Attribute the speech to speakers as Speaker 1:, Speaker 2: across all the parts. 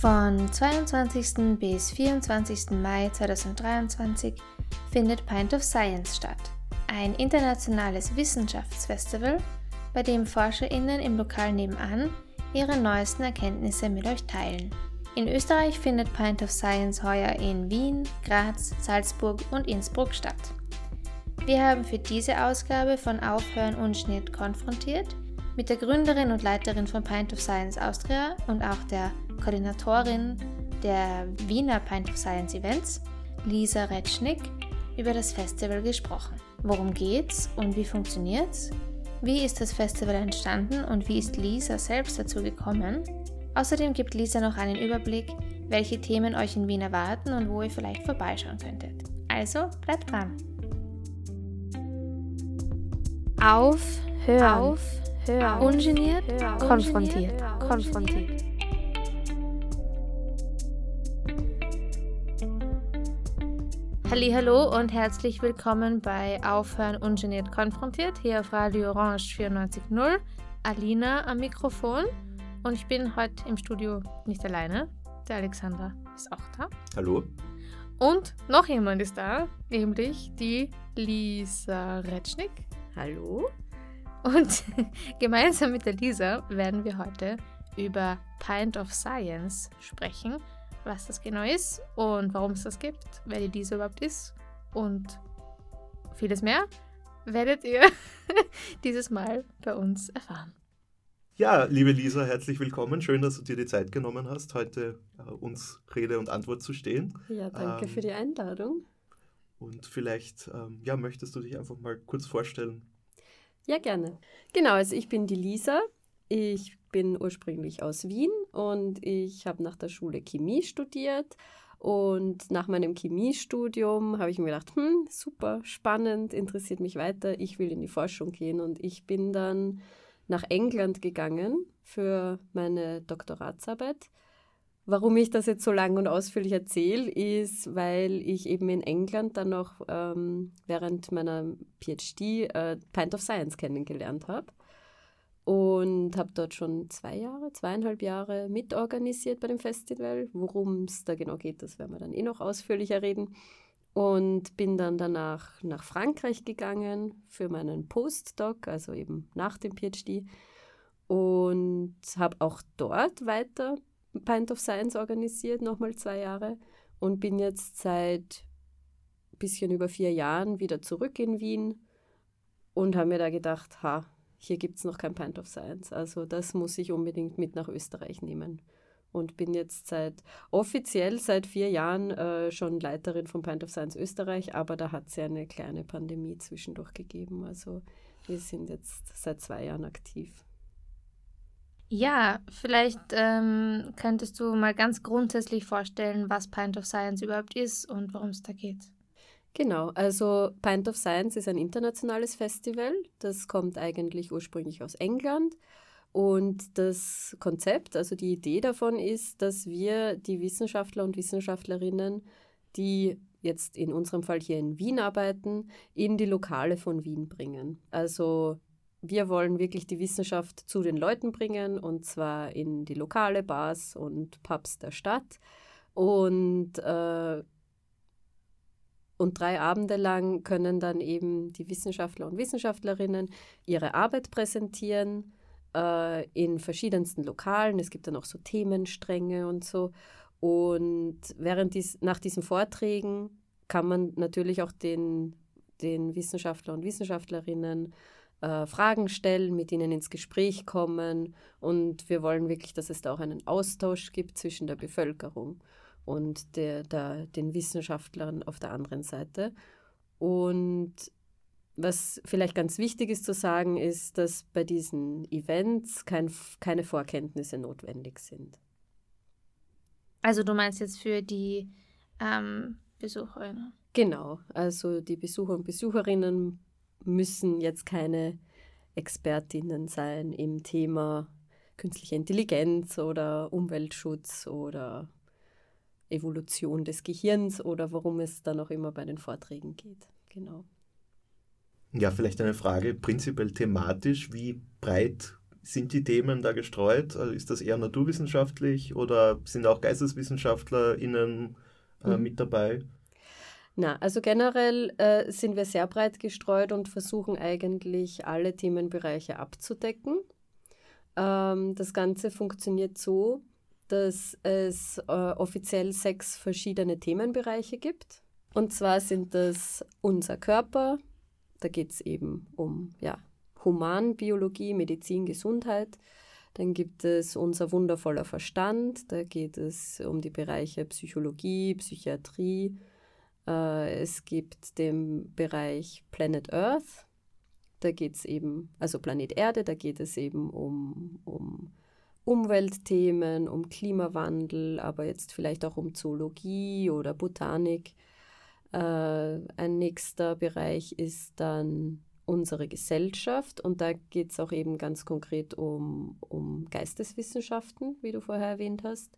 Speaker 1: Von 22. bis 24. Mai 2023 findet Pint of Science statt, ein internationales Wissenschaftsfestival, bei dem ForscherInnen im Lokal nebenan ihre neuesten Erkenntnisse mit euch teilen. In Österreich findet Pint of Science heuer in Wien, Graz, Salzburg und Innsbruck statt. Wir haben für diese Ausgabe von Aufhören ungeniert konfrontiert mit der Gründerin und Leiterin von Pint of Science Austria und auch der Koordinatorin der Wiener Pint of Science Events, Lisa Retschnick, über das Festival gesprochen. Worum geht's und wie funktioniert's? Wie ist das Festival entstanden und wie ist Lisa selbst dazu gekommen? Außerdem gibt Lisa noch einen Überblick, welche Themen euch in Wien erwarten und wo ihr vielleicht vorbeischauen könntet. Also bleibt dran. Auf, hören, auf, hören, ungeniert, hören, konfrontiert, konfrontiert. Hallo und herzlich willkommen bei Aufhören ungeniert konfrontiert hier auf Radio Orange 94.0. Alina am Mikrofon und ich bin heute im Studio nicht alleine. Der Alexander ist auch da.
Speaker 2: Hallo.
Speaker 1: Und noch jemand ist da, nämlich die Lisa Retschnick.
Speaker 3: Hallo.
Speaker 1: Und gemeinsam mit der Lisa werden wir heute über Pint of Science sprechen was das genau ist und warum es das gibt, wer die diese überhaupt ist und vieles mehr werdet ihr dieses Mal bei uns erfahren.
Speaker 2: Ja, liebe Lisa, herzlich willkommen. Schön, dass du dir die Zeit genommen hast, heute äh, uns Rede und Antwort zu stehen.
Speaker 3: Ja, danke ähm, für die Einladung.
Speaker 2: Und vielleicht, ähm, ja, möchtest du dich einfach mal kurz vorstellen?
Speaker 3: Ja, gerne. Genau, also ich bin die Lisa. Ich bin ursprünglich aus Wien und ich habe nach der Schule Chemie studiert. Und nach meinem Chemiestudium habe ich mir gedacht, hm, super, spannend, interessiert mich weiter, ich will in die Forschung gehen. Und ich bin dann nach England gegangen für meine Doktoratsarbeit. Warum ich das jetzt so lang und ausführlich erzähle, ist, weil ich eben in England dann noch ähm, während meiner PhD äh, Pint of Science kennengelernt habe und habe dort schon zwei Jahre, zweieinhalb Jahre mitorganisiert bei dem Festival. Worum es da genau geht, das werden wir dann eh noch ausführlicher reden. Und bin dann danach nach Frankreich gegangen für meinen Postdoc, also eben nach dem PhD. Und habe auch dort weiter Pint of Science organisiert, nochmal zwei Jahre. Und bin jetzt seit ein bisschen über vier Jahren wieder zurück in Wien und habe mir da gedacht, ha, hier gibt es noch kein Pint of Science. Also das muss ich unbedingt mit nach Österreich nehmen. Und bin jetzt seit offiziell seit vier Jahren äh, schon Leiterin von Pint of Science Österreich, aber da hat es ja eine kleine Pandemie zwischendurch gegeben. Also wir sind jetzt seit zwei Jahren aktiv.
Speaker 1: Ja, vielleicht ähm, könntest du mal ganz grundsätzlich vorstellen, was Pint of Science überhaupt ist und worum es da geht.
Speaker 3: Genau, also Pint of Science ist ein internationales Festival. Das kommt eigentlich ursprünglich aus England. Und das Konzept, also die Idee davon ist, dass wir die Wissenschaftler und Wissenschaftlerinnen, die jetzt in unserem Fall hier in Wien arbeiten, in die Lokale von Wien bringen. Also wir wollen wirklich die Wissenschaft zu den Leuten bringen und zwar in die lokale Bars und Pubs der Stadt. Und äh, und drei Abende lang können dann eben die Wissenschaftler und Wissenschaftlerinnen ihre Arbeit präsentieren äh, in verschiedensten Lokalen. Es gibt dann auch so Themenstränge und so. Und während dies, nach diesen Vorträgen kann man natürlich auch den, den Wissenschaftler und Wissenschaftlerinnen äh, Fragen stellen, mit ihnen ins Gespräch kommen. Und wir wollen wirklich, dass es da auch einen Austausch gibt zwischen der Bevölkerung und der, der, den Wissenschaftlern auf der anderen Seite. Und was vielleicht ganz wichtig ist zu sagen, ist, dass bei diesen Events kein, keine Vorkenntnisse notwendig sind.
Speaker 1: Also du meinst jetzt für die ähm, Besucherinnen?
Speaker 3: Genau, also die Besucher und Besucherinnen müssen jetzt keine Expertinnen sein im Thema künstliche Intelligenz oder Umweltschutz oder Evolution des Gehirns oder worum es dann auch immer bei den Vorträgen geht. Genau.
Speaker 2: Ja, vielleicht eine Frage prinzipiell thematisch. Wie breit sind die Themen da gestreut? Also ist das eher naturwissenschaftlich oder sind auch GeisteswissenschaftlerInnen äh, mhm. mit dabei?
Speaker 3: Na, also generell äh, sind wir sehr breit gestreut und versuchen eigentlich alle Themenbereiche abzudecken. Ähm, das Ganze funktioniert so, dass es äh, offiziell sechs verschiedene Themenbereiche gibt. Und zwar sind das unser Körper, da geht es eben um ja, Humanbiologie, Medizin, Gesundheit. Dann gibt es unser wundervoller Verstand, da geht es um die Bereiche Psychologie, Psychiatrie. Äh, es gibt den Bereich Planet Earth, da geht es eben, also Planet Erde, da geht es eben um, um Umweltthemen, um Klimawandel, aber jetzt vielleicht auch um Zoologie oder Botanik. Äh, ein nächster Bereich ist dann unsere Gesellschaft und da geht es auch eben ganz konkret um, um Geisteswissenschaften, wie du vorher erwähnt hast.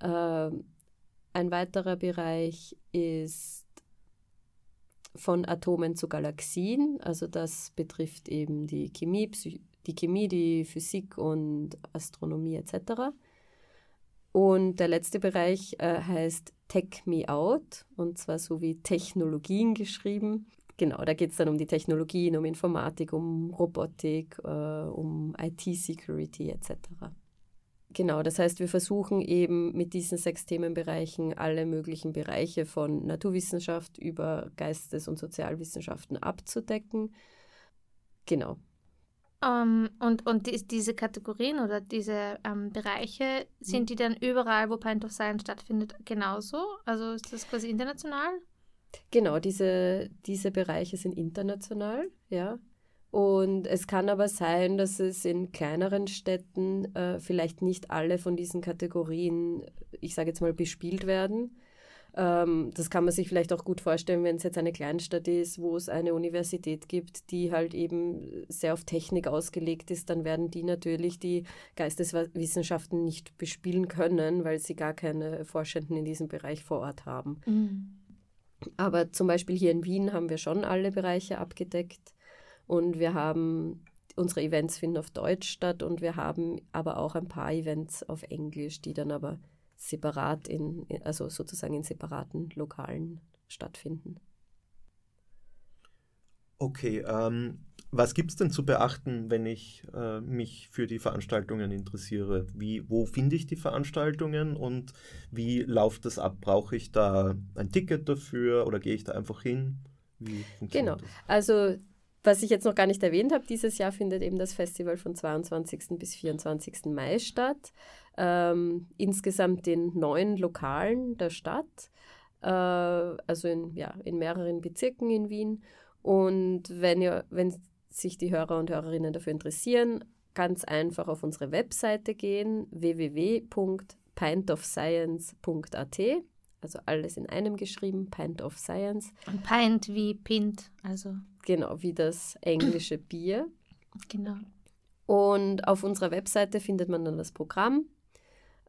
Speaker 3: Äh, ein weiterer Bereich ist von Atomen zu Galaxien, also das betrifft eben die Chemie, Psy die Chemie, die Physik und Astronomie etc. Und der letzte Bereich äh, heißt Tech Me Out, und zwar so wie Technologien geschrieben. Genau, da geht es dann um die Technologien, um Informatik, um Robotik, äh, um IT-Security etc. Genau, das heißt, wir versuchen eben mit diesen sechs Themenbereichen alle möglichen Bereiche von Naturwissenschaft über Geistes- und Sozialwissenschaften abzudecken. Genau.
Speaker 1: Um, ähm, und und die, diese Kategorien oder diese ähm, Bereiche, sind mhm. die dann überall, wo Pint of Science stattfindet, genauso? Also ist das quasi international?
Speaker 3: Genau, diese, diese Bereiche sind international, ja. Und es kann aber sein, dass es in kleineren Städten äh, vielleicht nicht alle von diesen Kategorien, ich sage jetzt mal, bespielt werden. Ähm, das kann man sich vielleicht auch gut vorstellen, wenn es jetzt eine Kleinstadt ist, wo es eine Universität gibt, die halt eben sehr auf Technik ausgelegt ist, dann werden die natürlich die Geisteswissenschaften nicht bespielen können, weil sie gar keine Forschenden in diesem Bereich vor Ort haben. Mhm. Aber zum Beispiel hier in Wien haben wir schon alle Bereiche abgedeckt und wir haben unsere Events finden auf Deutsch statt und wir haben aber auch ein paar Events auf Englisch, die dann aber separat in, also sozusagen in separaten Lokalen stattfinden.
Speaker 2: Okay, ähm, was gibt es denn zu beachten, wenn ich äh, mich für die Veranstaltungen interessiere? Wie, wo finde ich die Veranstaltungen und wie läuft das ab? Brauche ich da ein Ticket dafür oder gehe ich da einfach hin?
Speaker 3: genau, das? also was ich jetzt noch gar nicht erwähnt habe, dieses Jahr findet eben das Festival von 22. bis 24. Mai statt ähm, insgesamt in neun Lokalen der Stadt, äh, also in, ja, in mehreren Bezirken in Wien. Und wenn, ihr, wenn sich die Hörer und Hörerinnen dafür interessieren, ganz einfach auf unsere Webseite gehen, www.pintofscience.at. Also alles in einem geschrieben, Pint of Science.
Speaker 1: Und Pint wie Pint, also.
Speaker 3: Genau, wie das englische Bier.
Speaker 1: Genau.
Speaker 3: Und auf unserer Webseite findet man dann das Programm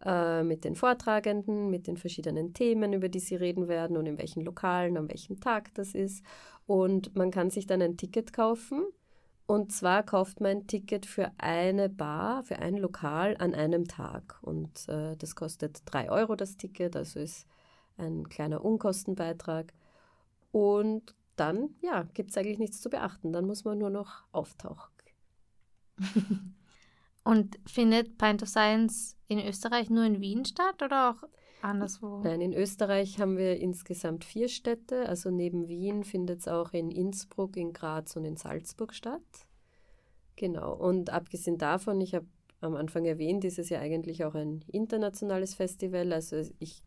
Speaker 3: äh, mit den Vortragenden, mit den verschiedenen Themen, über die sie reden werden und in welchen Lokalen, an welchem Tag das ist. Und man kann sich dann ein Ticket kaufen. Und zwar kauft man ein Ticket für eine Bar, für ein Lokal an einem Tag. Und äh, das kostet 3 Euro das Ticket, also ist ein kleiner Unkostenbeitrag. Und dann, ja, gibt es eigentlich nichts zu beachten. Dann muss man nur noch auftauchen.
Speaker 1: Und findet Pint of Science in Österreich nur in Wien statt oder auch anderswo?
Speaker 3: Nein, in Österreich haben wir insgesamt vier Städte. Also neben Wien findet es auch in Innsbruck, in Graz und in Salzburg statt. Genau. Und abgesehen davon, ich habe am Anfang erwähnt, ist es ja eigentlich auch ein internationales Festival. Also ich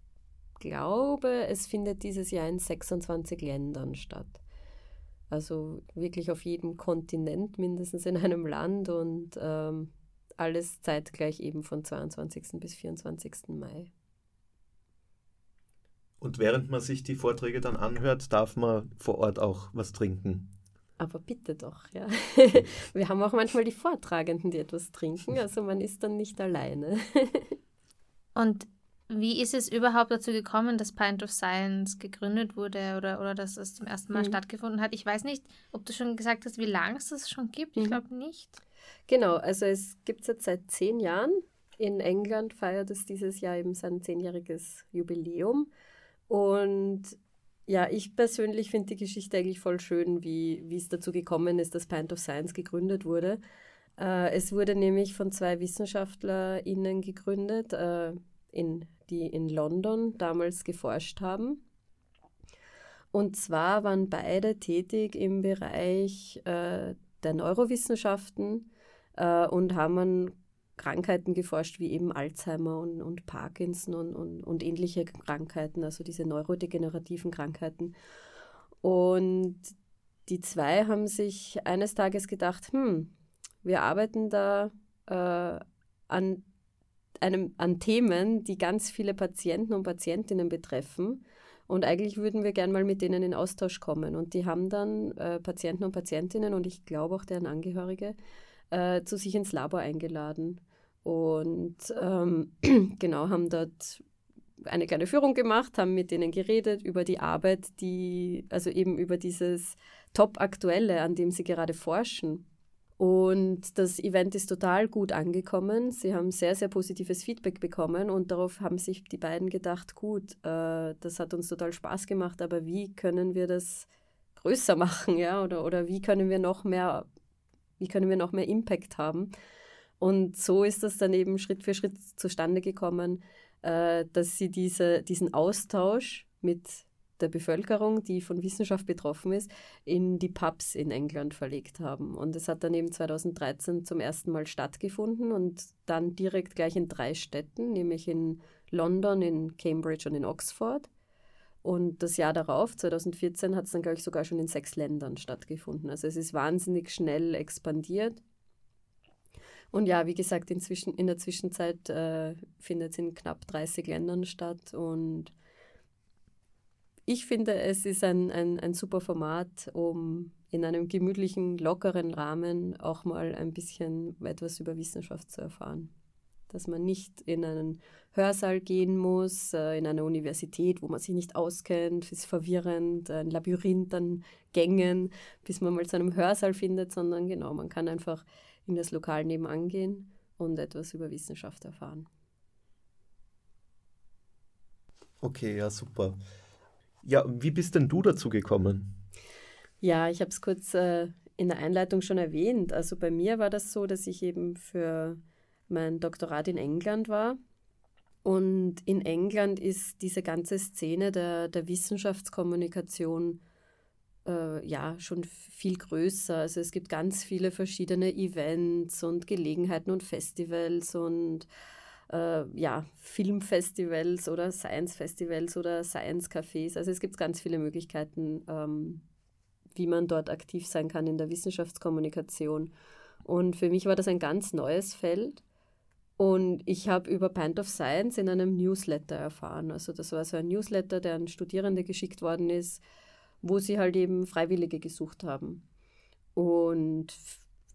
Speaker 3: glaube, es findet dieses Jahr in 26 Ländern statt. Also wirklich auf jedem Kontinent, mindestens in einem Land. Und ähm, alles zeitgleich eben von 22. bis 24. Mai.
Speaker 2: Und während man sich die Vorträge dann anhört, darf man vor Ort auch was trinken.
Speaker 3: Aber bitte doch, ja. Wir haben auch manchmal die Vortragenden, die etwas trinken, also man ist dann nicht alleine.
Speaker 1: Und wie ist es überhaupt dazu gekommen, dass Pint of Science gegründet wurde oder, oder dass es zum ersten Mal mhm. stattgefunden hat? Ich weiß nicht, ob du schon gesagt hast, wie lange es das schon gibt. Ich mhm. glaube nicht.
Speaker 3: Genau, also es gibt es jetzt seit zehn Jahren. In England feiert es dieses Jahr eben sein zehnjähriges Jubiläum. Und ja, ich persönlich finde die Geschichte eigentlich voll schön, wie, wie es dazu gekommen ist, dass Pint of Science gegründet wurde. Äh, es wurde nämlich von zwei WissenschaftlerInnen gegründet, äh, in, die in London damals geforscht haben. Und zwar waren beide tätig im Bereich äh, der Neurowissenschaften äh, und haben an Krankheiten geforscht, wie eben Alzheimer und, und Parkinson und, und, und ähnliche Krankheiten, also diese neurodegenerativen Krankheiten. Und die zwei haben sich eines Tages gedacht, hm, wir arbeiten da äh, an, einem, an Themen, die ganz viele Patienten und Patientinnen betreffen. Und eigentlich würden wir gern mal mit denen in Austausch kommen. Und die haben dann äh, Patienten und Patientinnen und ich glaube auch deren Angehörige äh, zu sich ins Labor eingeladen. Und ähm, genau, haben dort eine kleine Führung gemacht, haben mit denen geredet über die Arbeit, die, also eben über dieses Top-Aktuelle, an dem sie gerade forschen. Und das Event ist total gut angekommen. Sie haben sehr, sehr positives Feedback bekommen und darauf haben sich die beiden gedacht, gut, äh, das hat uns total Spaß gemacht, aber wie können wir das größer machen, ja? Oder, oder wie können wir noch mehr, wie können wir noch mehr Impact haben? Und so ist das dann eben Schritt für Schritt zustande gekommen, äh, dass sie diese, diesen Austausch mit der Bevölkerung, die von Wissenschaft betroffen ist, in die Pubs in England verlegt haben. Und es hat dann eben 2013 zum ersten Mal stattgefunden und dann direkt gleich in drei Städten, nämlich in London, in Cambridge und in Oxford. Und das Jahr darauf, 2014, hat es dann, glaube ich, sogar schon in sechs Ländern stattgefunden. Also es ist wahnsinnig schnell expandiert. Und ja, wie gesagt, inzwischen, in der Zwischenzeit äh, findet es in knapp 30 Ländern statt und ich finde, es ist ein, ein, ein super Format, um in einem gemütlichen, lockeren Rahmen auch mal ein bisschen etwas über Wissenschaft zu erfahren. Dass man nicht in einen Hörsaal gehen muss, äh, in eine Universität, wo man sich nicht auskennt, ist verwirrend, ein Labyrinth an Gängen, bis man mal zu einem Hörsaal findet, sondern genau, man kann einfach in das Lokal nebenan gehen und etwas über Wissenschaft erfahren.
Speaker 2: Okay, ja, super. Ja, wie bist denn du dazu gekommen?
Speaker 3: Ja, ich habe es kurz äh, in der Einleitung schon erwähnt. Also bei mir war das so, dass ich eben für mein Doktorat in England war. Und in England ist diese ganze Szene der, der Wissenschaftskommunikation äh, ja schon viel größer. Also es gibt ganz viele verschiedene Events und Gelegenheiten und Festivals und äh, ja, Filmfestivals oder Science-Festivals oder Science-Cafés. Also es gibt ganz viele Möglichkeiten, ähm, wie man dort aktiv sein kann in der Wissenschaftskommunikation. Und für mich war das ein ganz neues Feld. Und ich habe über Pint of Science in einem Newsletter erfahren. Also das war so ein Newsletter, der an Studierende geschickt worden ist, wo sie halt eben Freiwillige gesucht haben. Und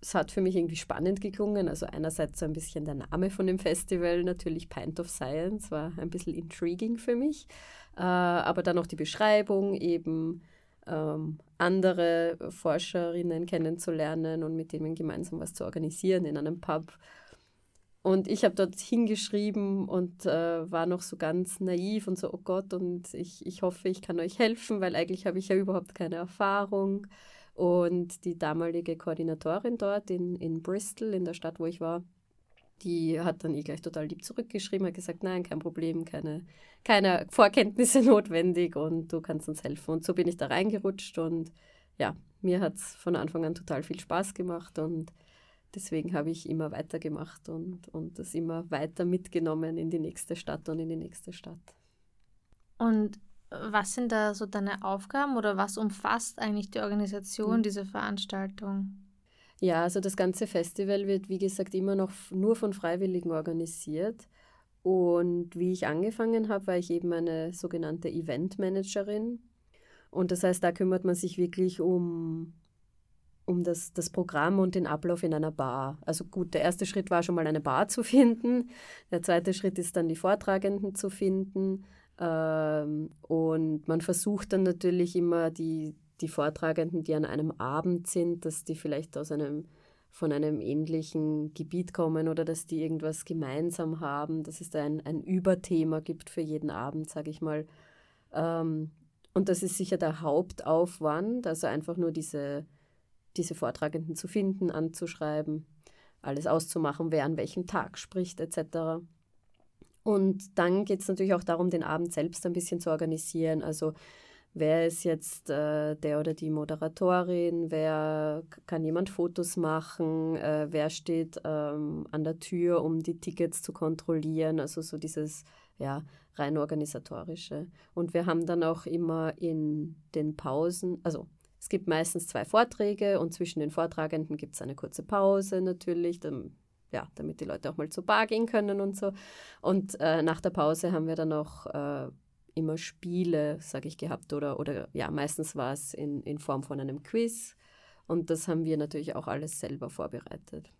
Speaker 3: es hat für mich irgendwie spannend geklungen. Also einerseits so ein bisschen der Name von dem Festival, natürlich Pint of Science, war ein bisschen intriguing für mich. Äh, aber dann auch die Beschreibung, eben ähm, andere Forscherinnen kennenzulernen und mit denen gemeinsam was zu organisieren in einem Pub. Und ich habe dort hingeschrieben und äh, war noch so ganz naiv und so, oh Gott, und ich, ich hoffe, ich kann euch helfen, weil eigentlich habe ich ja überhaupt keine Erfahrung. Und die damalige Koordinatorin dort in, in Bristol, in der Stadt, wo ich war, die hat dann eh gleich total lieb zurückgeschrieben, hat gesagt, nein, kein Problem, keine, keine Vorkenntnisse notwendig und du kannst uns helfen. Und so bin ich da reingerutscht und ja, mir hat es von Anfang an total viel Spaß gemacht und deswegen habe ich immer weitergemacht und, und das immer weiter mitgenommen in die nächste Stadt und in die nächste Stadt.
Speaker 1: Und was sind da so deine Aufgaben oder was umfasst eigentlich die Organisation mhm. dieser Veranstaltung?
Speaker 3: Ja, also das ganze Festival wird, wie gesagt, immer noch nur von Freiwilligen organisiert. Und wie ich angefangen habe, war ich eben eine sogenannte Eventmanagerin. Und das heißt, da kümmert man sich wirklich um, um das, das Programm und den Ablauf in einer Bar. Also gut, der erste Schritt war schon mal eine Bar zu finden. Der zweite Schritt ist dann die Vortragenden zu finden. Ähm, und man versucht dann natürlich immer die, die Vortragenden, die an einem Abend sind, dass die vielleicht aus einem von einem ähnlichen Gebiet kommen oder dass die irgendwas gemeinsam haben, dass es da ein, ein Überthema gibt für jeden Abend, sage ich mal. Ähm, und das ist sicher der Hauptaufwand, also einfach nur diese, diese Vortragenden zu finden, anzuschreiben, alles auszumachen, wer an welchem Tag spricht etc. Und dann geht es natürlich auch darum, den Abend selbst ein bisschen zu organisieren. Also wer ist jetzt äh, der oder die Moderatorin, wer kann jemand Fotos machen, äh, wer steht ähm, an der Tür, um die Tickets zu kontrollieren. Also so dieses ja, rein organisatorische. Und wir haben dann auch immer in den Pausen, also es gibt meistens zwei Vorträge und zwischen den Vortragenden gibt es eine kurze Pause natürlich, dann, ja, damit die Leute auch mal zur Bar gehen können und so. Und äh, nach der Pause haben wir dann auch äh, immer Spiele, sage ich, gehabt oder, oder ja, meistens war es in, in Form von einem Quiz und das haben wir natürlich auch alles selber vorbereitet.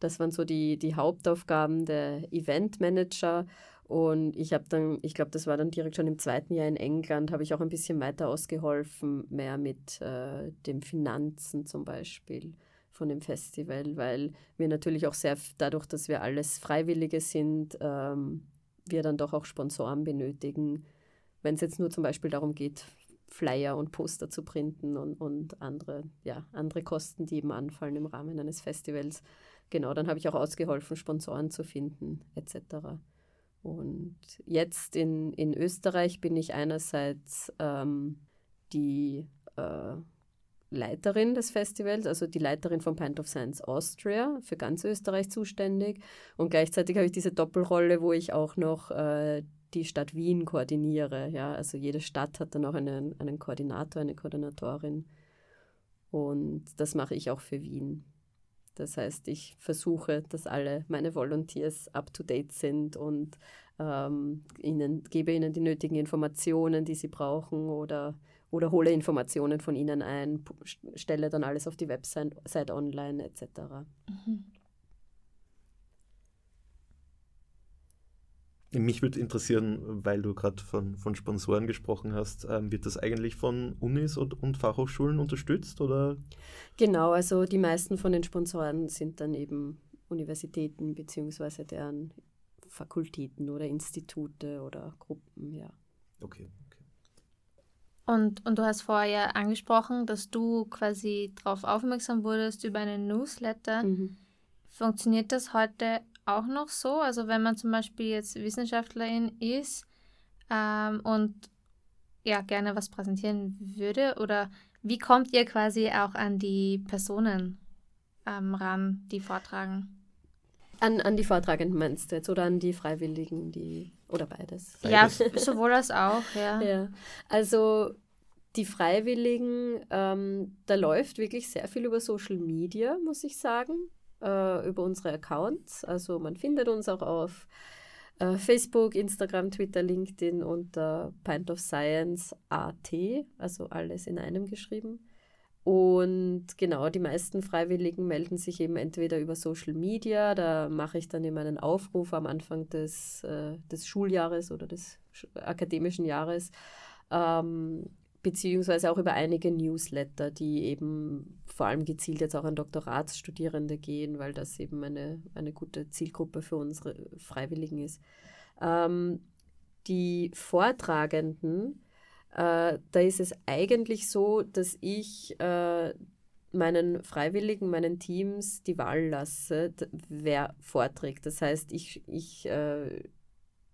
Speaker 3: Das waren so die, die Hauptaufgaben der Eventmanager. Und ich habe dann, ich glaube, das war dann direkt schon im zweiten Jahr in England, habe ich auch ein bisschen weiter ausgeholfen, mehr mit äh, den Finanzen zum Beispiel von dem Festival, weil wir natürlich auch sehr, dadurch, dass wir alles Freiwillige sind, ähm, wir dann doch auch Sponsoren benötigen. Wenn es jetzt nur zum Beispiel darum geht, Flyer und Poster zu printen und, und andere, ja, andere Kosten, die eben anfallen im Rahmen eines Festivals. Genau, dann habe ich auch ausgeholfen, Sponsoren zu finden, etc. Und jetzt in, in Österreich bin ich einerseits ähm, die äh, Leiterin des Festivals, also die Leiterin von Pint of Science Austria, für ganz Österreich zuständig. Und gleichzeitig habe ich diese Doppelrolle, wo ich auch noch äh, die Stadt Wien koordiniere. Ja? Also jede Stadt hat dann auch einen, einen Koordinator, eine Koordinatorin. Und das mache ich auch für Wien. Das heißt, ich versuche, dass alle meine Volunteers up-to-date sind und ähm, ihnen, gebe ihnen die nötigen Informationen, die sie brauchen oder, oder hole Informationen von ihnen ein, stelle dann alles auf die Website online etc. Mhm.
Speaker 2: Mich würde interessieren, weil du gerade von, von Sponsoren gesprochen hast, ähm, wird das eigentlich von Unis und, und Fachhochschulen unterstützt? Oder?
Speaker 3: Genau, also die meisten von den Sponsoren sind dann eben Universitäten bzw. deren Fakultäten oder Institute oder Gruppen, ja.
Speaker 2: Okay, okay.
Speaker 1: Und, und du hast vorher angesprochen, dass du quasi darauf aufmerksam wurdest über einen Newsletter. Mhm. Funktioniert das heute auch noch so. Also wenn man zum Beispiel jetzt Wissenschaftlerin ist ähm, und ja gerne was präsentieren würde oder wie kommt ihr quasi auch an die Personen ähm, ran, die vortragen?
Speaker 3: An, an die Vortragenden meinst du jetzt oder an die Freiwilligen, die oder beides?
Speaker 1: beides. Ja, sowohl als auch, ja.
Speaker 3: ja. Also die Freiwilligen, ähm, da läuft wirklich sehr viel über Social Media, muss ich sagen äh, über unsere Accounts. Also man findet uns auch auf äh, Facebook, Instagram, Twitter, LinkedIn unter Pint of Science AT, also alles in einem geschrieben. Und genau, die meisten Freiwilligen melden sich eben entweder über Social Media, da mache ich dann eben einen Aufruf am Anfang des, äh, des Schuljahres oder des akademischen Jahres, ähm, beziehungsweise auch über einige Newsletter, die eben vor allem gezielt jetzt auch an Doktoratsstudierende gehen, weil das eben eine, eine gute Zielgruppe für unsere Freiwilligen ist. Ähm, die Vortragenden, äh, da ist es eigentlich so, dass ich äh, meinen Freiwilligen, meinen Teams die Wahl lasse, wer vorträgt. Das heißt, ich, ich äh,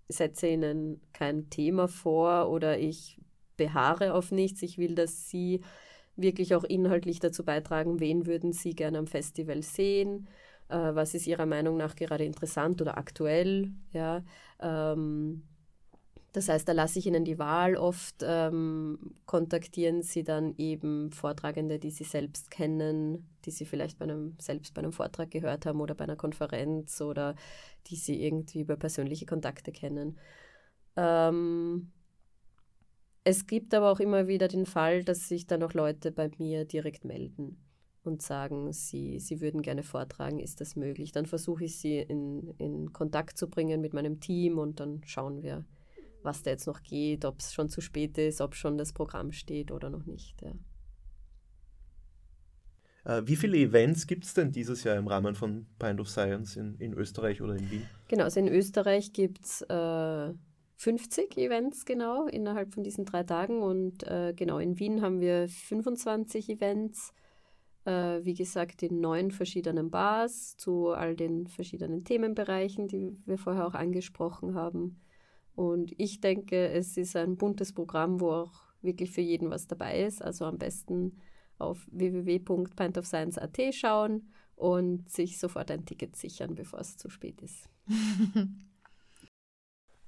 Speaker 3: setze ihnen kein Thema vor oder ich beharre auf nichts. Ich will, dass Sie wirklich auch inhaltlich dazu beitragen, wen würden Sie gerne am Festival sehen, äh, was ist Ihrer Meinung nach gerade interessant oder aktuell. Ja, ähm, das heißt, da lasse ich Ihnen die Wahl. Oft ähm, kontaktieren Sie dann eben Vortragende, die Sie selbst kennen, die Sie vielleicht bei einem, selbst bei einem Vortrag gehört haben oder bei einer Konferenz oder die Sie irgendwie über persönliche Kontakte kennen. Ähm, es gibt aber auch immer wieder den Fall, dass sich dann auch Leute bei mir direkt melden und sagen, sie, sie würden gerne vortragen, ist das möglich? Dann versuche ich sie in, in Kontakt zu bringen mit meinem Team und dann schauen wir, was da jetzt noch geht, ob es schon zu spät ist, ob schon das Programm steht oder noch nicht. Ja.
Speaker 2: Äh, wie viele Events gibt es denn dieses Jahr im Rahmen von Pint of Science in, in Österreich oder in Wien?
Speaker 3: Genau, also in Österreich gibt es äh, 50 Events genau innerhalb von diesen drei Tagen und äh, genau in Wien haben wir 25 Events, äh, wie gesagt in neun verschiedenen Bars zu all den verschiedenen Themenbereichen, die wir vorher auch angesprochen haben. Und ich denke, es ist ein buntes Programm, wo auch wirklich für jeden was dabei ist. Also am besten auf www.pintofscience.at schauen und sich sofort ein Ticket sichern, bevor es zu spät ist.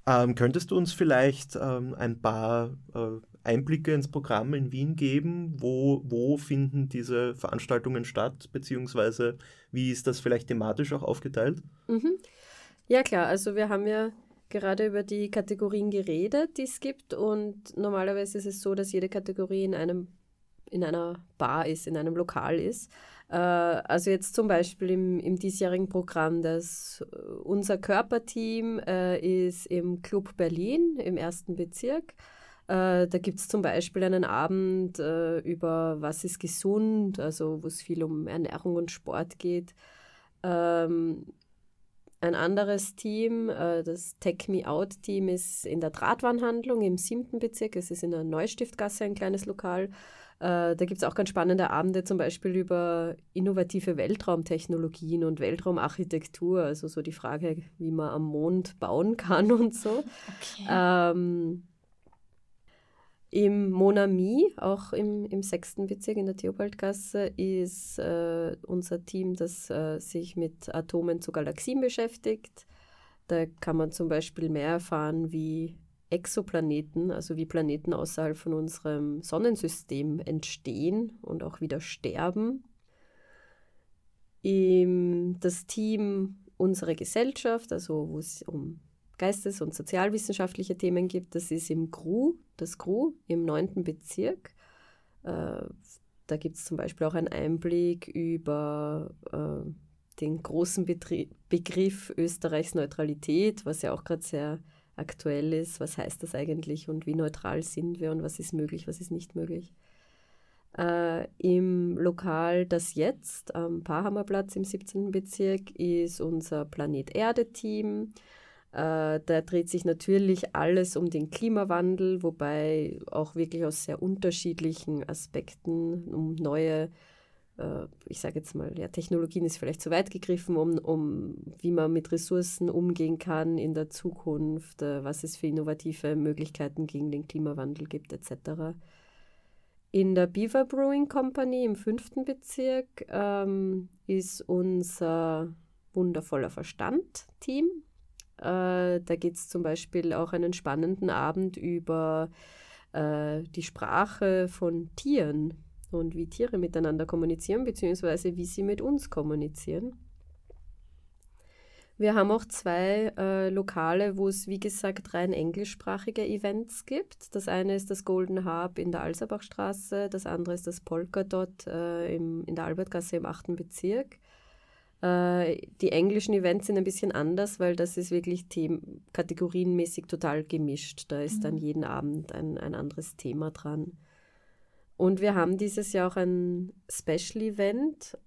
Speaker 2: ähm, könntest du uns vielleicht ähm, ein paar äh, Einblicke ins Programm in Wien geben? Wo, wo finden diese Veranstaltungen statt, beziehungsweise wie ist das vielleicht thematisch auch aufgeteilt?
Speaker 3: Mhm. Ja klar, also wir haben ja gerade über die Kategorien geredet, die es gibt und normalerweise ist es so, dass jede Kategorie in einem in einer Bar ist, in einem Lokal ist. Äh, also jetzt zum Beispiel im, im diesjährigen Programm, das äh, unser Körperteam äh, ist im Club Berlin im ersten Bezirk. Da gibt es zum Beispiel einen Abend über was ist gesund, also wo es viel um Ernährung und Sport geht. Ähm, ein anderes Team, äh, das Tech Me Out Team, ist in der Drahtwarenhandlung im siebten Bezirk. Es ist in der Neustiftgasse ein kleines Lokal. Äh, da gibt es auch ganz spannende Abende, zum Beispiel über innovative Weltraumtechnologien und Weltraumarchitektur, also so die Frage, wie man am Mond bauen kann und so. Okay. Ähm, Im Monami, auch im, im sechsten Bezirk in der Theobaldgasse, ist äh, unser Team, das äh, sich mit Atomen zu Galaxien beschäftigt. Da kann man zum Beispiel mehr erfahren, wie Exoplaneten, also wie Planeten außerhalb von unserem Sonnensystem entstehen und auch wieder sterben. das Team Unsere Gesellschaft, also wo es um geistes- und sozialwissenschaftliche Themen gibt, das ist im GRU, das GRU im 9. Bezirk. Äh, da gibt es zum Beispiel auch einen Einblick über äh, den großen Betrie Begriff Österreichs Neutralität, was ja auch gerade sehr aktuell ist, was heißt das eigentlich und wie neutral sind wir und was ist möglich, was ist nicht möglich. Äh, Im Lokal Das Jetzt am Pahammerplatz im 17. Bezirk ist unser Planet Erde-Team. Äh, da dreht sich natürlich alles um den Klimawandel, wobei auch wirklich aus sehr unterschiedlichen Aspekten um neue äh, ich sage jetzt mal, ja, Technologien ist vielleicht zu weit gegriffen, um, um wie man mit Ressourcen umgehen kann in der Zukunft, äh, was es für innovative Möglichkeiten gegen den Klimawandel gibt, etc. In der Beaver Brewing Company im fünften Bezirk ähm, ist unser wundervoller Verstand-Team. Äh, da geht es zum Beispiel auch einen spannenden Abend über äh, die Sprache von Tieren und wie Tiere miteinander kommunizieren, beziehungsweise wie sie mit uns kommunizieren. Wir haben auch zwei äh, Lokale, wo es, wie gesagt, rein englischsprachige Events gibt. Das eine ist das Golden Harp in der Alserbachstraße, das andere ist das Polkadot äh, im, in der Albertgasse im 8. Bezirk. Äh, die englischen Events sind ein bisschen anders, weil das ist wirklich them kategorienmäßig total gemischt. Da ist mhm. dann jeden Abend ein, ein anderes Thema dran. Und wir haben dieses Jahr auch ein Special Event.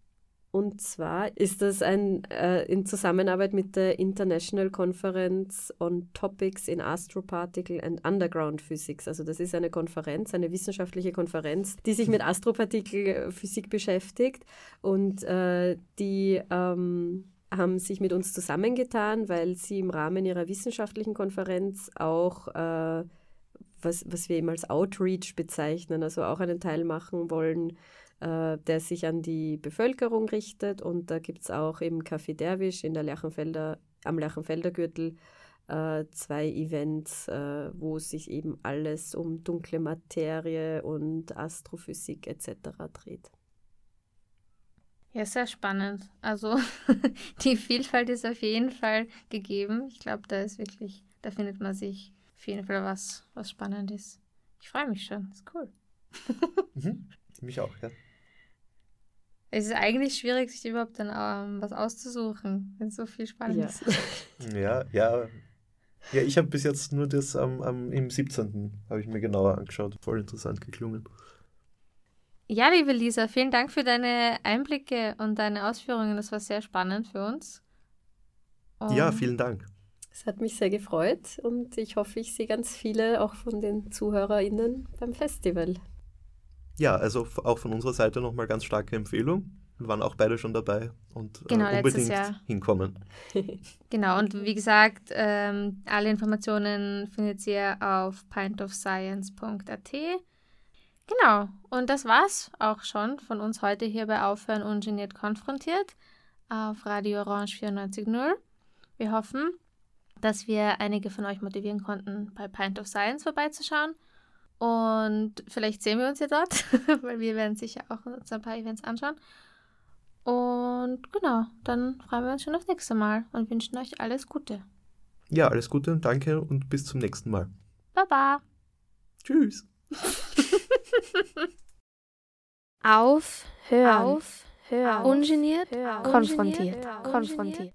Speaker 3: Und zwar ist das ein, äh, in Zusammenarbeit mit der International Conference on Topics in Astroparticle and Underground Physics. Also das ist eine Konferenz, eine wissenschaftliche Konferenz, die sich mit Astropartikelphysik beschäftigt. Und äh, die ähm, haben sich mit uns zusammengetan, weil sie im Rahmen ihrer wissenschaftlichen Konferenz auch äh, was, was wir eben als Outreach bezeichnen, also auch einen Teil machen wollen, äh, der sich an die Bevölkerung richtet. Und da gibt es auch im Café Derwisch in der Lerchenfelder, am Lerchenfelder Gürtel äh, zwei Events, äh, wo sich eben alles um dunkle Materie und Astrophysik etc. dreht.
Speaker 1: Ja, sehr spannend. Also die Vielfalt ist auf jeden Fall gegeben. Ich glaube, da ist wirklich, da findet man sich auf jeden Fall was, was spannend ist. Ich freue mich schon. Ist cool.
Speaker 2: mhm. Mich auch, ja.
Speaker 1: Es ist eigentlich schwierig, sich überhaupt dann ähm, was auszusuchen, wenn so viel spannend
Speaker 2: ja.
Speaker 1: ist.
Speaker 2: ja, ja. Ja, ich habe bis jetzt nur das am, am, im 17. habe ich mir genauer angeschaut. Voll interessant geklungen.
Speaker 1: Ja, liebe Lisa, vielen Dank für deine Einblicke und deine Ausführungen. Das war sehr spannend für uns.
Speaker 2: Und ja, vielen Dank.
Speaker 3: Es hat mich sehr gefreut und ich hoffe, ich sehe ganz viele auch von den ZuhörerInnen beim Festival.
Speaker 2: Ja, also auch von unserer Seite nochmal ganz starke Empfehlung. Wir waren auch beide schon dabei und
Speaker 1: äh, genau,
Speaker 2: äh, unbedingt hinkommen.
Speaker 1: genau, und wie gesagt, ähm, alle Informationen findet ihr auf pintofscience.at. Genau, und das war's auch schon von uns heute hier bei Aufhören Ungeniert konfrontiert auf Radio Orange 94.0. Wir hoffen, dass wir einige von euch motivieren konnten, bei Pint of Science vorbeizuschauen. Und vielleicht sehen wir uns ja dort, weil wir werden sicher auch uns ein paar Events anschauen. Und genau, dann freuen wir uns schon aufs nächste Mal und wünschen euch alles Gute.
Speaker 2: Ja, alles Gute, danke und bis zum nächsten Mal.
Speaker 1: Baba.
Speaker 2: Tschüss.
Speaker 1: auf, hören, auf, hören, ungeniert, hören, konfrontiert, konfrontiert. konfrontiert.